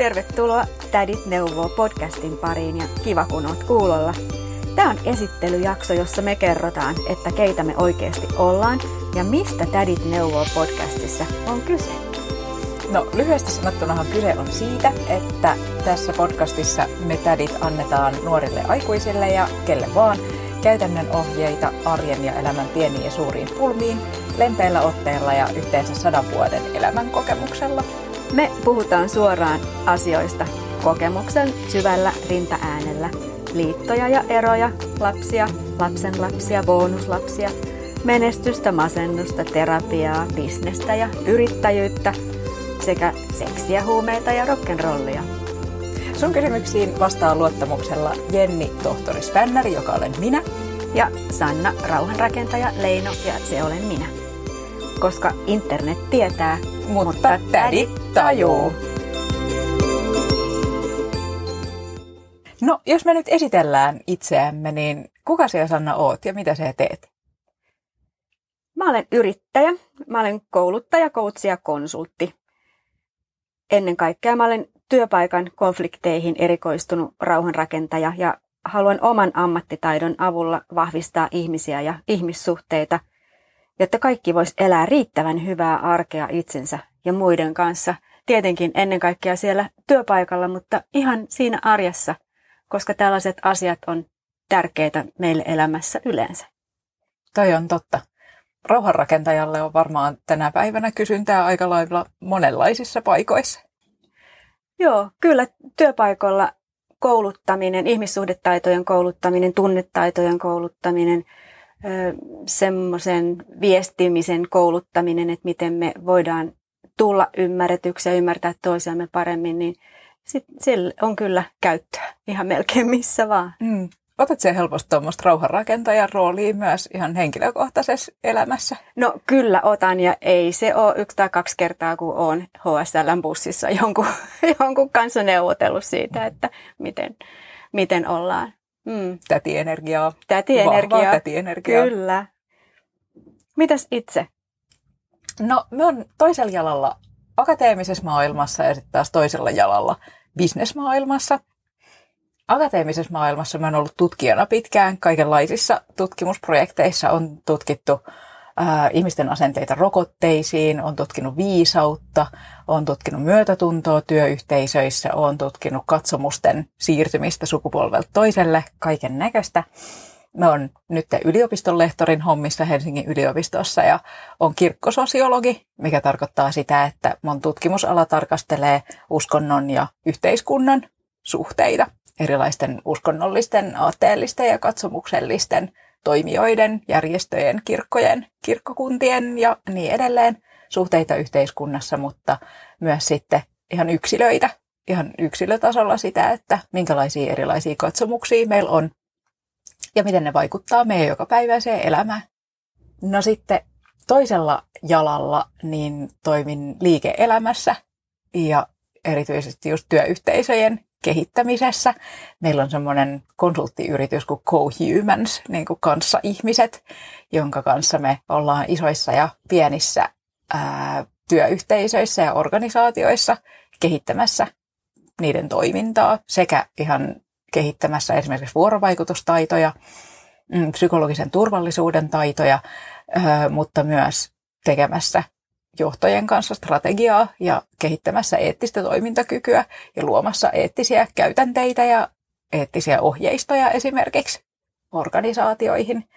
Tervetuloa Tädit neuvoo podcastin pariin ja kiva kun oot kuulolla. Tämä on esittelyjakso, jossa me kerrotaan, että keitä me oikeasti ollaan ja mistä Tädit neuvoo podcastissa on kyse. No lyhyesti sanottunahan kyse on siitä, että tässä podcastissa me tädit annetaan nuorille aikuisille ja kelle vaan käytännön ohjeita arjen ja elämän pieniin ja suuriin pulmiin, lempeillä otteella ja yhteensä sadan vuoden elämän kokemuksella. Me puhutaan suoraan asioista kokemuksen syvällä rintaäänellä. Liittoja ja eroja, lapsia, lapsenlapsia, bonuslapsia, menestystä, masennusta, terapiaa, bisnestä ja yrittäjyyttä sekä seksiä, huumeita ja rock'n'rollia. Sun kysymyksiin vastaa luottamuksella Jenni Tohtori Spanner, joka olen minä. Ja Sanna, rauhanrakentaja Leino ja se olen minä. Koska internet tietää, mutta, tädi tajuu. No, jos me nyt esitellään itseämme, niin kuka sinä Sanna oot ja mitä sä teet? Mä olen yrittäjä, mä olen kouluttaja, koutsi ja konsultti. Ennen kaikkea mä olen työpaikan konflikteihin erikoistunut rauhanrakentaja ja haluan oman ammattitaidon avulla vahvistaa ihmisiä ja ihmissuhteita, jotta kaikki vois elää riittävän hyvää arkea itsensä ja muiden kanssa. Tietenkin ennen kaikkea siellä työpaikalla, mutta ihan siinä arjessa, koska tällaiset asiat on tärkeitä meille elämässä yleensä. Toi on totta. Rauhanrakentajalle on varmaan tänä päivänä kysyntää aika lailla monenlaisissa paikoissa. Joo, kyllä työpaikoilla kouluttaminen, ihmissuhdetaitojen kouluttaminen, tunnetaitojen kouluttaminen, semmoisen viestimisen kouluttaminen, että miten me voidaan tulla ymmärretyksi ja ymmärtää toisiamme paremmin, niin sit, sillä on kyllä käyttöä ihan melkein missä vaan. Mm. Otat sen helposti tuommoista rauhanrakentajan roolia myös ihan henkilökohtaisessa elämässä? No kyllä otan ja ei se ole yksi tai kaksi kertaa, kun olen HSLn bussissa jonkun, jonkun kanssa neuvotellut siitä, että miten, miten ollaan. Mm. Tätienergiaa. Tätienergiaa. tätienergiaa. Kyllä. Mitäs itse? No me on toisella jalalla akateemisessa maailmassa ja sitten taas toisella jalalla bisnesmaailmassa akateemisessa maailmassa mä oon ollut tutkijana pitkään. Kaikenlaisissa tutkimusprojekteissa on tutkittu ihmisten asenteita rokotteisiin, on tutkinut viisautta, on tutkinut myötätuntoa työyhteisöissä, on tutkinut katsomusten siirtymistä sukupolvelta toiselle, kaiken näköistä. Mä oon nyt yliopiston lehtorin hommissa Helsingin yliopistossa ja on kirkkososiologi, mikä tarkoittaa sitä, että mun tutkimusala tarkastelee uskonnon ja yhteiskunnan suhteita erilaisten uskonnollisten, aatteellisten ja katsomuksellisten toimijoiden, järjestöjen, kirkkojen, kirkkokuntien ja niin edelleen suhteita yhteiskunnassa, mutta myös sitten ihan yksilöitä, ihan yksilötasolla sitä, että minkälaisia erilaisia katsomuksia meillä on ja miten ne vaikuttaa meidän jokapäiväiseen elämään. No sitten toisella jalalla niin toimin liike-elämässä ja erityisesti just työyhteisöjen kehittämisessä. Meillä on semmoinen konsulttiyritys kuin Co-Humans, niin kuin kanssa-ihmiset, jonka kanssa me ollaan isoissa ja pienissä ää, työyhteisöissä ja organisaatioissa kehittämässä niiden toimintaa sekä ihan kehittämässä esimerkiksi vuorovaikutustaitoja, mm, psykologisen turvallisuuden taitoja, mutta myös tekemässä johtojen kanssa strategiaa ja kehittämässä eettistä toimintakykyä ja luomassa eettisiä käytänteitä ja eettisiä ohjeistoja esimerkiksi organisaatioihin.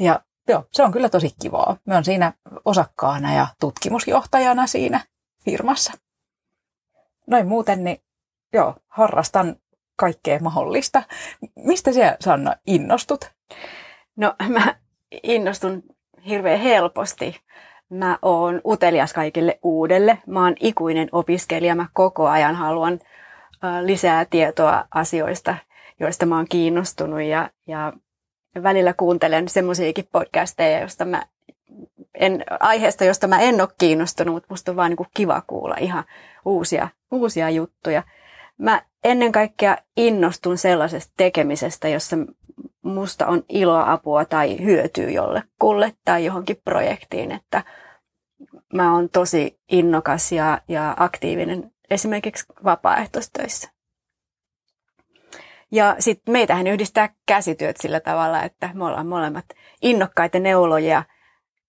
Ja joo, se on kyllä tosi kivaa. Me on siinä osakkaana ja tutkimusjohtajana siinä firmassa. Noin muuten, niin joo, harrastan kaikkea mahdollista. Mistä sinä, Sanna, innostut? No mä innostun hirveän helposti Mä oon utelias kaikille uudelle. Mä oon ikuinen opiskelija. Mä koko ajan haluan lisää tietoa asioista, joista mä oon kiinnostunut. Ja, ja välillä kuuntelen semmoisiakin podcasteja, josta mä en, aiheesta, josta mä en ole kiinnostunut, mutta musta on vaan niin kiva kuulla ihan uusia, uusia juttuja. Mä ennen kaikkea innostun sellaisesta tekemisestä, jossa musta on iloa, apua tai hyötyy jollekulle tai johonkin projektiin, että mä oon tosi innokas ja, ja aktiivinen esimerkiksi vapaaehtoistöissä. Ja sitten meitähän yhdistää käsityöt sillä tavalla, että me ollaan molemmat innokkaita neulojia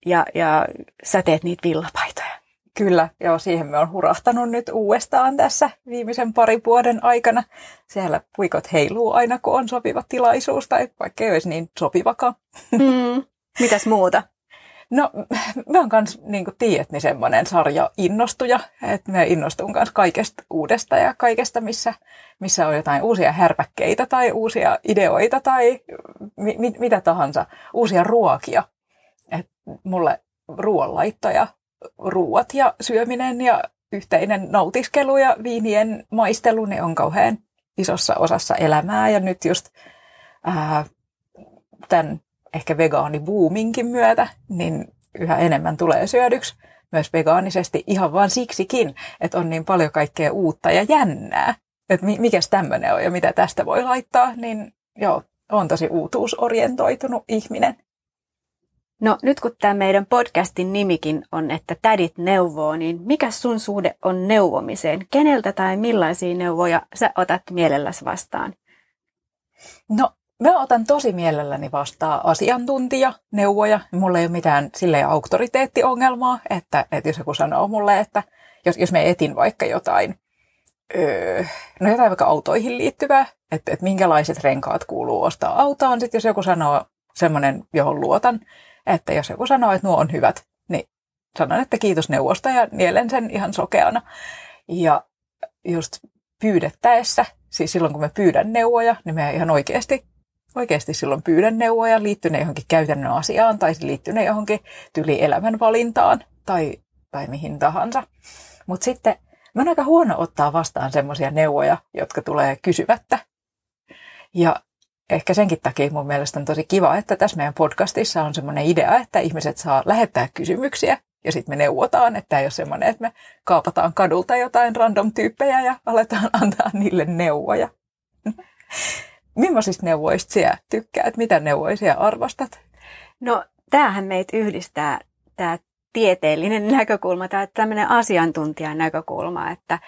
ja, ja sä teet niitä villapaitoja. Kyllä, joo, siihen me on hurahtanut nyt uudestaan tässä viimeisen parin vuoden aikana. Siellä puikot heiluu aina, kun on sopiva tilaisuus, tai vaikka ei olisi niin sopivakaan. Mm. Mitäs muuta? No, me on myös, niin kuin tiedät, niin semmoinen sarja innostuja, että me innostun myös kaikesta uudesta ja kaikesta, missä, missä on jotain uusia härpäkkeitä tai uusia ideoita tai mi, mi, mitä tahansa, uusia ruokia. Et mulle ruoanlaitto ja ruuat ja syöminen ja yhteinen nautiskelu ja viinien maistelu, ne on kauhean isossa osassa elämää. Ja nyt just ää, tämän ehkä vegaanibuuminkin myötä, niin yhä enemmän tulee syödyksi myös vegaanisesti ihan vain siksikin, että on niin paljon kaikkea uutta ja jännää. Että mikäs tämmöinen on ja mitä tästä voi laittaa, niin joo, on tosi uutuusorientoitunut ihminen. No nyt kun tämä meidän podcastin nimikin on, että tädit neuvoo, niin mikä sun suhde on neuvomiseen? Keneltä tai millaisia neuvoja sä otat mielelläsi vastaan? No Mä otan tosi mielelläni vastaan asiantuntija, neuvoja. Mulla ei ole mitään silleen auktoriteettiongelmaa, että, että jos joku sanoo mulle, että jos, jos me etin vaikka jotain, öö, no jotain vaikka autoihin liittyvää, että, että minkälaiset renkaat kuuluu ostaa autoon. Sitten jos joku sanoo semmoinen, johon luotan, että jos joku sanoo, että nuo on hyvät, niin sanon, että kiitos neuvosta ja nielen sen ihan sokeana. Ja just pyydettäessä, siis silloin kun me pyydän neuvoja, niin me ihan oikeasti oikeasti silloin pyydän neuvoja, liittyneen johonkin käytännön asiaan tai liittyneen johonkin tyli elämänvalintaan tai, tai mihin tahansa. Mutta sitten mä oon aika huono ottaa vastaan semmoisia neuvoja, jotka tulee kysymättä. Ja ehkä senkin takia mun mielestä on tosi kiva, että tässä meidän podcastissa on semmoinen idea, että ihmiset saa lähettää kysymyksiä ja sitten me neuvotaan, että ei ole semmoinen, että me kaapataan kadulta jotain random tyyppejä ja aletaan antaa niille neuvoja. Millaisista neuvoista sinä tykkäät? Mitä neuvoisia arvostat? No, tämähän meitä yhdistää, tämä tieteellinen näkökulma, tämä tämmöinen asiantuntijan näkökulma, että,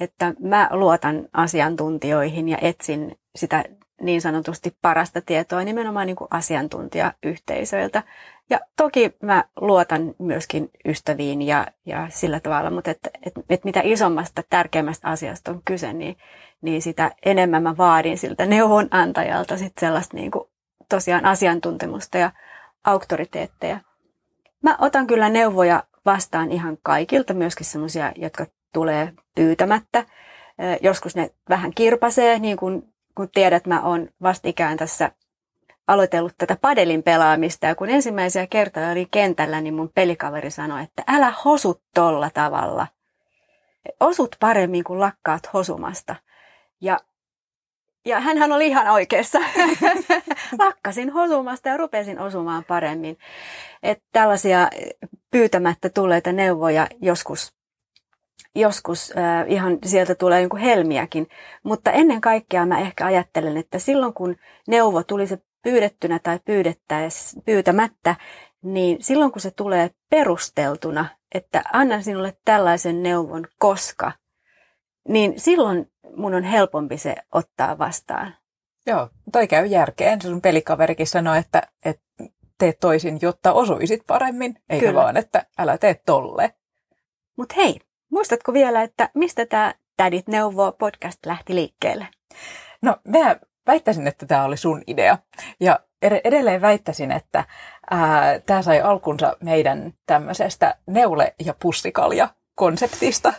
että mä luotan asiantuntijoihin ja etsin sitä niin sanotusti parasta tietoa nimenomaan niin kuin asiantuntijayhteisöiltä. Ja toki mä luotan myöskin ystäviin ja, ja sillä tavalla, mutta että, että, että mitä isommasta, tärkeimmästä asiasta on kyse, niin niin sitä enemmän mä vaadin siltä neuvonantajalta sit sellaista niin kuin tosiaan asiantuntemusta ja auktoriteetteja. Mä otan kyllä neuvoja vastaan ihan kaikilta, myöskin sellaisia, jotka tulee pyytämättä. Joskus ne vähän kirpasee, niin kuin kun tiedät, mä oon vastikään tässä aloitellut tätä padelin pelaamista. Ja kun ensimmäisiä kertoja oli kentällä, niin mun pelikaveri sanoi, että älä hosut tolla tavalla. Osut paremmin kuin lakkaat hosumasta. Ja, ja hänhän oli ihan oikeassa. Lakkasin hosumasta ja rupesin osumaan paremmin. Että tällaisia pyytämättä tulleita neuvoja joskus, joskus äh, ihan sieltä tulee niin kuin helmiäkin. Mutta ennen kaikkea mä ehkä ajattelen, että silloin kun neuvo tuli se pyydettynä tai pyydettäessä, pyytämättä, niin silloin kun se tulee perusteltuna, että annan sinulle tällaisen neuvon, koska, niin silloin mun on helpompi se ottaa vastaan. Joo, toi käy järkeen. Sun pelikaverikin sanoi, että, että teet toisin, jotta osuisit paremmin, eikä Kyllä. vaan, että älä tee tolle. Mutta hei, muistatko vielä, että mistä tämä Tädit neuvoo podcast lähti liikkeelle? No, mä väittäisin, että tämä oli sun idea. Ja edelleen väittäisin, että tämä sai alkunsa meidän tämmöisestä neule- ja pussikalja konseptista,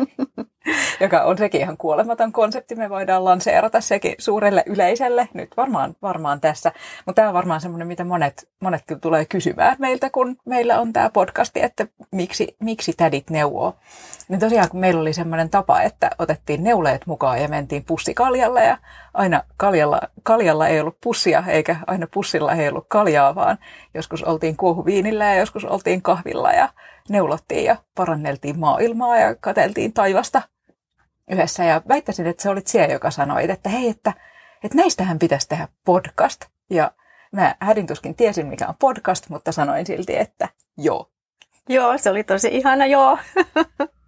joka on sekin ihan kuolematon konsepti. Me voidaan lanseerata sekin suurelle yleisölle nyt varmaan, varmaan tässä. Mutta tämä on varmaan semmoinen, mitä monet, monet kyllä tulee kysymään meiltä, kun meillä on tämä podcasti, että miksi, miksi tädit neuvoo. Niin tosiaan, kun meillä oli semmoinen tapa, että otettiin neuleet mukaan ja mentiin pussikaljalle ja aina kaljalla, kaljalla ei ollut pussia eikä aina pussilla ei ollut kaljaa, vaan joskus oltiin kuohuviinillä ja joskus oltiin kahvilla ja neulottiin ja paranneltiin maailmaa ja kateltiin taivasta yhdessä. Ja väittäisin, että se olit siellä, joka sanoi, että hei, että, että näistähän pitäisi tehdä podcast. Ja mä hädintuskin tiesin, mikä on podcast, mutta sanoin silti, että joo. Joo, se oli tosi ihana, joo.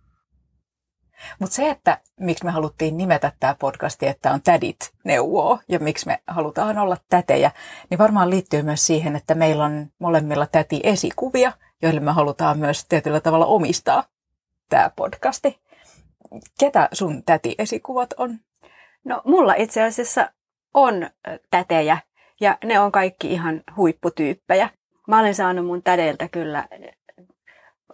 Mutta se, että miksi me haluttiin nimetä tämä podcasti, että on tädit neuvoo ja miksi me halutaan olla tätejä, niin varmaan liittyy myös siihen, että meillä on molemmilla täti esikuvia, joille me halutaan myös tietyllä tavalla omistaa tämä podcasti. Ketä sun täti-esikuvat on? No mulla itse asiassa on tätejä ja ne on kaikki ihan huipputyyppejä. Mä olen saanut mun tädeiltä kyllä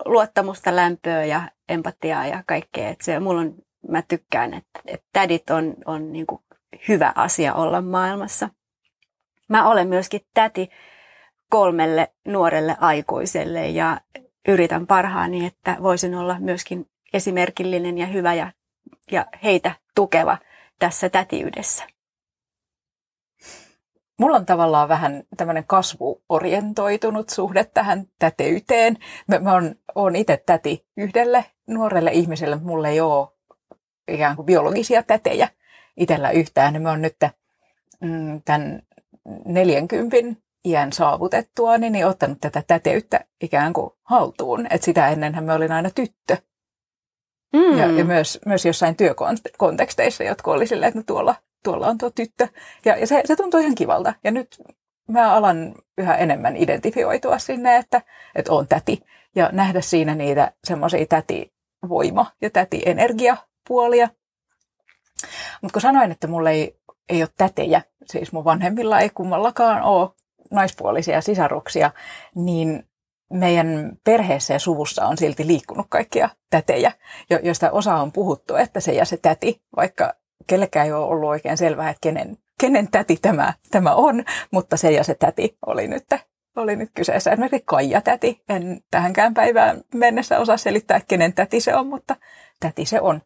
luottamusta, lämpöä ja empatiaa ja kaikkea. Et se, mulla on, mä tykkään, että, että tädit on, on niin kuin hyvä asia olla maailmassa. Mä olen myöskin täti kolmelle nuorelle aikuiselle ja yritän parhaani, että voisin olla myöskin esimerkillinen ja hyvä ja, ja heitä tukeva tässä tätiydessä. Mulla on tavallaan vähän tämmöinen kasvuorientoitunut suhde tähän täteyteen. Mä, mä oon, oon itse täti yhdelle nuorelle ihmiselle, mulla ei ole ikään kuin biologisia tätejä itsellä yhtään. Mä oon nyt tämän 40 iän saavutettua, niin, niin ottanut tätä täteyttä ikään kuin haltuun. Et sitä ennenhän me olin aina tyttö. Mm. Ja, ja myös, myös jossain työkonteksteissa, jotka oli silleen, että no tuolla, tuolla on tuo tyttö. Ja, ja se, se tuntuu ihan kivalta. Ja nyt mä alan yhä enemmän identifioitua sinne, että, että on täti. Ja nähdä siinä niitä semmoisia tätivoima- ja täti-energiapuolia. Mutta kun sanoin, että mulla ei, ei ole tätejä, siis mun vanhemmilla ei kummallakaan ole naispuolisia sisaruksia, niin meidän perheessä ja suvussa on silti liikkunut kaikkia tätejä, joista osa on puhuttu, että se ja se täti, vaikka kellekään ei ole ollut oikein selvää, että kenen, kenen täti tämä, tämä on, mutta se ja se täti oli nyt, oli nyt kyseessä. Esimerkiksi Kaija täti, en tähänkään päivään mennessä osaa selittää, kenen täti se on, mutta täti se on.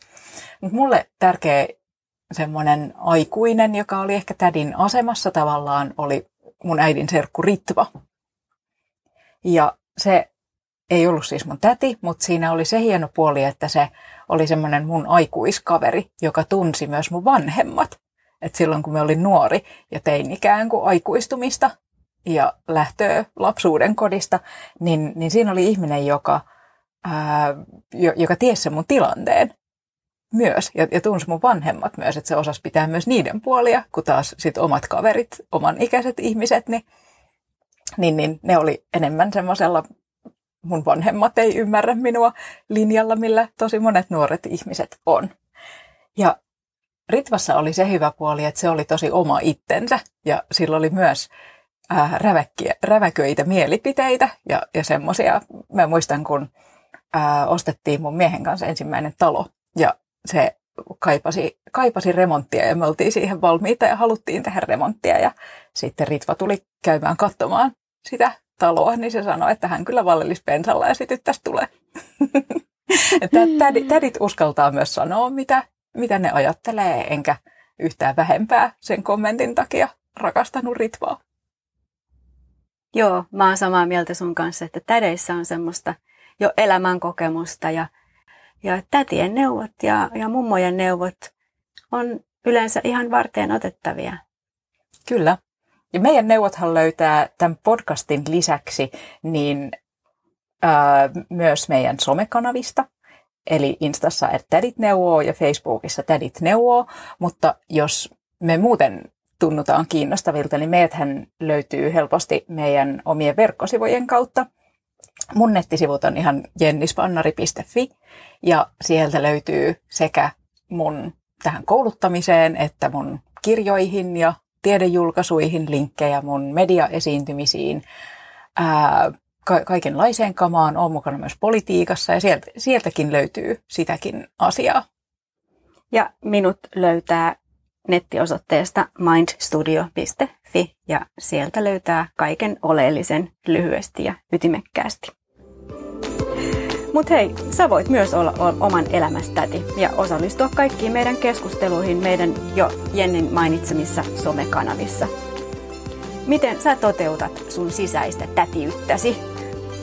Mut mulle tärkeä semmoinen aikuinen, joka oli ehkä tädin asemassa tavallaan, oli mun äidin serkku Ritva. Ja se ei ollut siis mun täti, mutta siinä oli se hieno puoli, että se oli semmoinen mun aikuiskaveri, joka tunsi myös mun vanhemmat. Et silloin kun me olin nuori ja tein ikään kuin aikuistumista ja lähtöä lapsuuden kodista, niin, niin siinä oli ihminen, joka, ää, joka tiesi sen mun tilanteen myös ja, ja tunsi mun vanhemmat myös, että se osasi pitää myös niiden puolia, kun taas sit omat kaverit, oman ikäiset ihmiset, niin, niin, niin ne oli enemmän semmoisella mun vanhemmat ei ymmärrä minua linjalla, millä tosi monet nuoret ihmiset on. Ja Ritvassa oli se hyvä puoli, että se oli tosi oma itsensä ja sillä oli myös ää, räväkkiä, räväköitä mielipiteitä ja, ja semmoisia. Mä muistan, kun ää, ostettiin mun miehen kanssa ensimmäinen talo ja se kaipasi, kaipasi remonttia ja me oltiin siihen valmiita ja haluttiin tehdä remonttia. Ja sitten Ritva tuli käymään katsomaan sitä taloa, niin se sanoi, että hän kyllä vallelisi pensalla ja sitten tästä tulee. tädit, tädit uskaltaa myös sanoa, mitä, mitä ne ajattelee, enkä yhtään vähempää sen kommentin takia rakastanut Ritvaa. Joo, mä oon samaa mieltä sun kanssa, että tädeissä on semmoista jo elämänkokemusta ja ja tätien neuvot ja, ja mummojen neuvot on yleensä ihan varteen otettavia. Kyllä. Ja meidän neuvothan löytää tämän podcastin lisäksi niin ää, myös meidän somekanavista. Eli Instassa että tädit neuvoo ja Facebookissa tädit neuvoo. Mutta jos me muuten tunnutaan kiinnostavilta, niin meidäthän löytyy helposti meidän omien verkkosivujen kautta – Mun nettisivut on ihan jennispannari.fi ja sieltä löytyy sekä mun tähän kouluttamiseen että mun kirjoihin ja tiedejulkaisuihin linkkejä mun mediaesiintymisiin, ää, ka- kaikenlaiseen kamaan, on mukana myös politiikassa ja sieltä, sieltäkin löytyy sitäkin asiaa. Ja minut löytää nettiosoitteesta mindstudio.fi ja sieltä löytää kaiken oleellisen lyhyesti ja ytimekkäästi. Mutta hei, sä voit myös olla oman elämästäti ja osallistua kaikkiin meidän keskusteluihin meidän jo Jennin mainitsemissa somekanavissa. Miten sä toteutat sun sisäistä tätiyttäsi?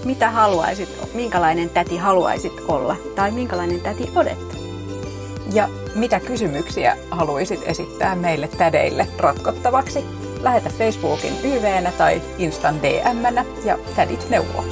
Mitä haluaisit, minkälainen täti haluaisit olla tai minkälainen täti olet? Ja mitä kysymyksiä haluaisit esittää meille tädeille ratkottavaksi? Lähetä Facebookin YV tai Instan dm ja tädit neuvoo.